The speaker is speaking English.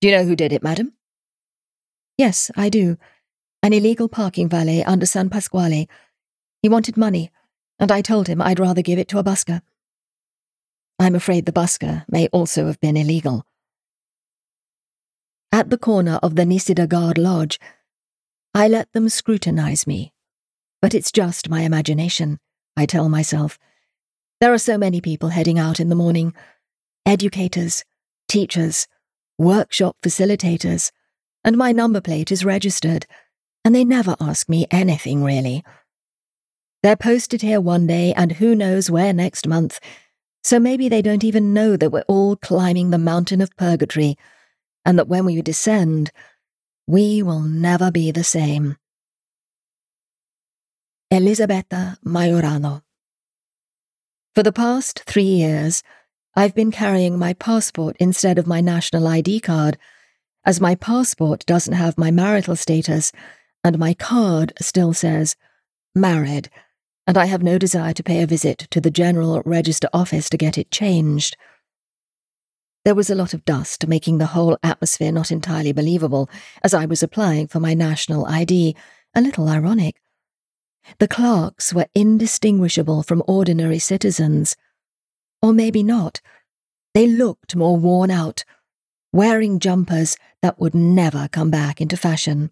Do you know who did it, madam? Yes, I do. An illegal parking valet under San Pasquale. He wanted money, and I told him I'd rather give it to a busker. I'm afraid the busker may also have been illegal. At the corner of the Nisida Guard Lodge, I let them scrutinize me. But it's just my imagination, I tell myself. There are so many people heading out in the morning educators, teachers, workshop facilitators, and my number plate is registered, and they never ask me anything really. They're posted here one day, and who knows where next month, so maybe they don't even know that we're all climbing the mountain of purgatory, and that when we descend, we will never be the same. Elisabetta Majorano For the past three years, I've been carrying my passport instead of my national ID card, as my passport doesn't have my marital status, and my card still says married, and I have no desire to pay a visit to the General Register Office to get it changed. There was a lot of dust, making the whole atmosphere not entirely believable as I was applying for my national ID, a little ironic. The clerks were indistinguishable from ordinary citizens. Or maybe not. They looked more worn out, wearing jumpers that would never come back into fashion.